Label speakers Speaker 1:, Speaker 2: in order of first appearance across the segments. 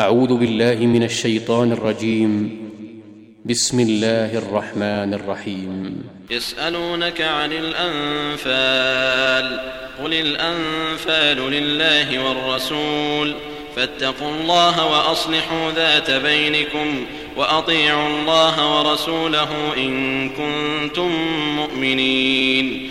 Speaker 1: أعوذ بالله من الشيطان الرجيم. بسم الله الرحمن الرحيم.
Speaker 2: يسألونك عن الأنفال قل الأنفال لله والرسول. فاتقوا الله وأصلحوا ذات بينكم وأطيعوا الله ورسوله إن كنتم مؤمنين.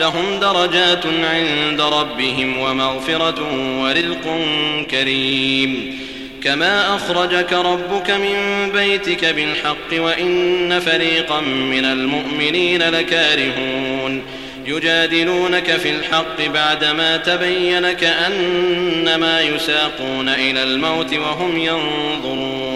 Speaker 2: لهم درجات عند ربهم ومغفرة ورزق كريم. كما أخرجك ربك من بيتك بالحق وإن فريقا من المؤمنين لكارهون. يجادلونك في الحق بعدما تبين كأنما يساقون إلى الموت وهم ينظرون.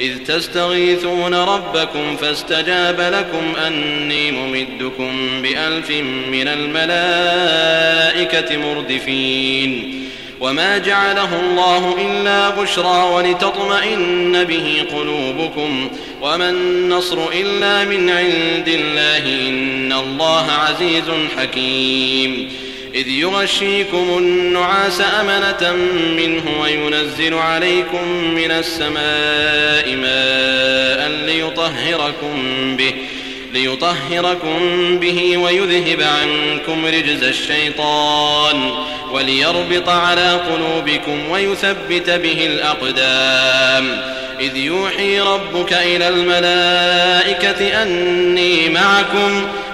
Speaker 2: إذ تستغيثون ربكم فاستجاب لكم أني ممدكم بألف من الملائكة مردفين. وما جعله الله إلا بشرى ولتطمئن به قلوبكم. وما النصر إلا من عند الله إن الله عزيز حكيم. إذ يغشيكم النعاس أمنة منه وينزل عليكم من السماء ماء ليطهركم به ليطهركم به ويذهب عنكم رجز الشيطان وليربط على قلوبكم ويثبت به الأقدام. إذ يوحي ربك إلى الملائكة أني معكم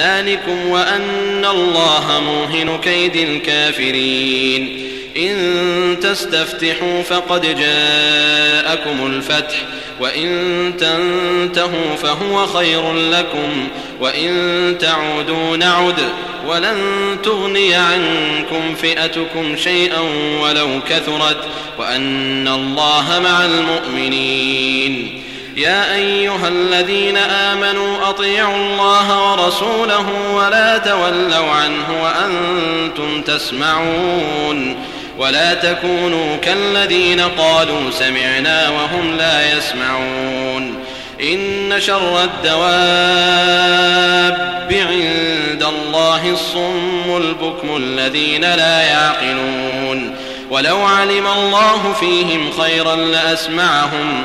Speaker 2: ذلكم وأن الله موهن كيد الكافرين. إن تستفتحوا فقد جاءكم الفتح وإن تنتهوا فهو خير لكم وإن تعودوا نعد ولن تغني عنكم فئتكم شيئا ولو كثرت وأن الله مع المؤمنين. يا أيها الذين آمنوا أطيعوا الله ورسوله ولا تولوا عنه وأنتم تسمعون ولا تكونوا كالذين قالوا سمعنا وهم لا يسمعون إن شر الدواب عند الله الصم البكم الذين لا يعقلون ولو علم الله فيهم خيرا لأسمعهم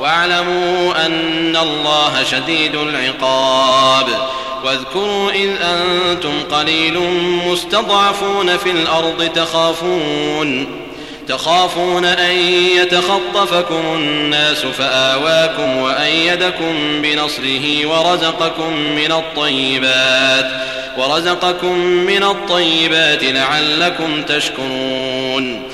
Speaker 2: واعلموا أن الله شديد العقاب. واذكروا إذ أنتم قليل مستضعفون في الأرض تخافون. تخافون أن يتخطفكم الناس فآواكم وأيدكم بنصره ورزقكم من الطيبات. ورزقكم من الطيبات لعلكم تشكرون.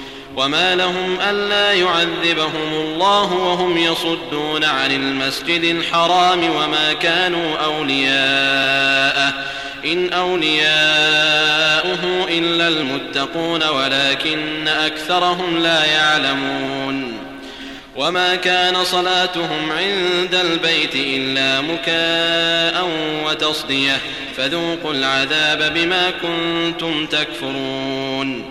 Speaker 2: وما لهم ألا يعذبهم الله وهم يصدون عن المسجد الحرام وما كانوا أولياءه. إن أولياؤه إلا المتقون ولكن أكثرهم لا يعلمون. وما كان صلاتهم عند البيت إلا مكاء وتصدية. فذوقوا العذاب بما كنتم تكفرون.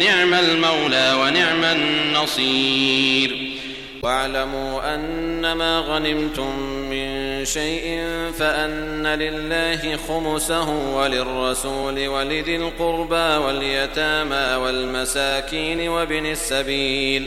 Speaker 2: نعم المولى ونعم النصير.
Speaker 3: واعلموا أنما غنمتم من شيء فأن لله خمسه وللرسول ولذي القربى واليتامى والمساكين وابن السبيل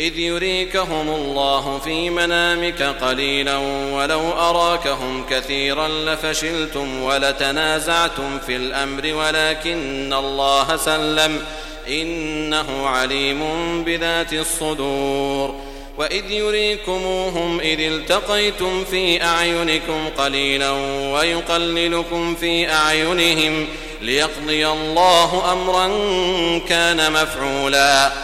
Speaker 3: إذ يريكهم الله في منامك قليلا ولو أراكهم كثيرا لفشلتم ولتنازعتم في الأمر ولكن الله سلم إنه عليم بذات الصدور. وإذ يريكموهم إذ التقيتم في أعينكم قليلا ويقللكم في أعينهم
Speaker 2: ليقضي الله أمرا كان مفعولا.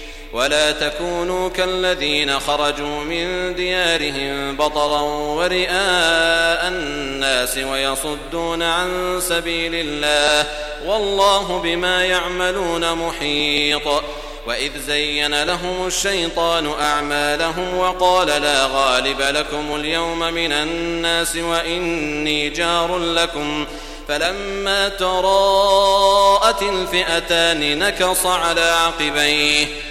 Speaker 2: ولا تكونوا كالذين خرجوا من ديارهم بطرا ورئاء الناس ويصدون عن سبيل الله والله بما يعملون محيط. وإذ زين لهم الشيطان أعمالهم وقال لا غالب لكم اليوم من الناس وإني جار لكم. فلما تراءت الفئتان نكص على عقبيه.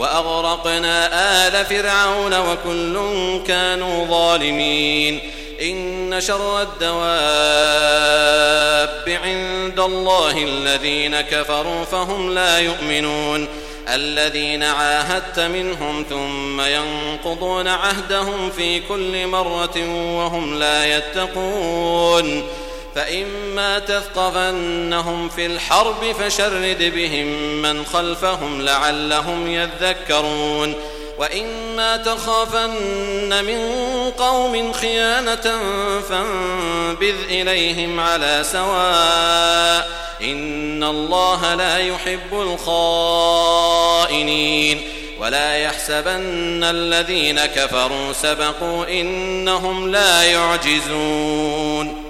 Speaker 2: وأغرقنا آل فرعون وكل كانوا ظالمين. إن شر الدواب عند الله الذين كفروا فهم لا يؤمنون. الذين عاهدت منهم ثم ينقضون عهدهم في كل مرة وهم لا يتقون. فإما تثقفنهم في الحرب فشرد بهم من خلفهم لعلهم يذكرون. وإما تخافن من قوم خيانة فانبذ إليهم على سواء. إن الله لا يحب الخائنين. ولا يحسبن الذين كفروا سبقوا إنهم لا يعجزون.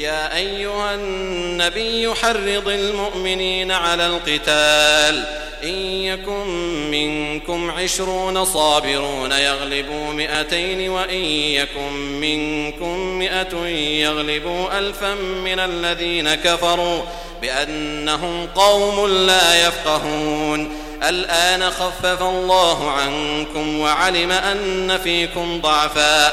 Speaker 2: يا أيها النبي حرض المؤمنين على القتال. إن يكن منكم عشرون صابرون يغلبوا مئتين وإن يكن منكم مئة يغلبوا ألفا من الذين كفروا بأنهم قوم لا يفقهون. الآن خفف الله عنكم وعلم أن فيكم ضعفا.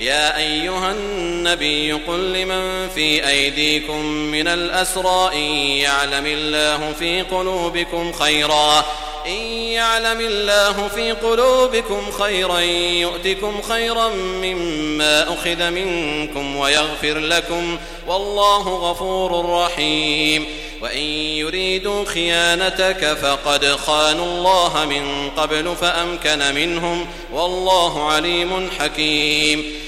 Speaker 2: يا أيها النبي قل لمن في أيديكم من الأسرى إن يعلم الله في قلوبكم خيرا. إن يعلم الله في قلوبكم خيرا يؤتكم خيرا مما أخذ منكم ويغفر لكم. والله غفور رحيم. وإن يريدوا خيانتك فقد خانوا الله من قبل فأمكن منهم. والله عليم حكيم.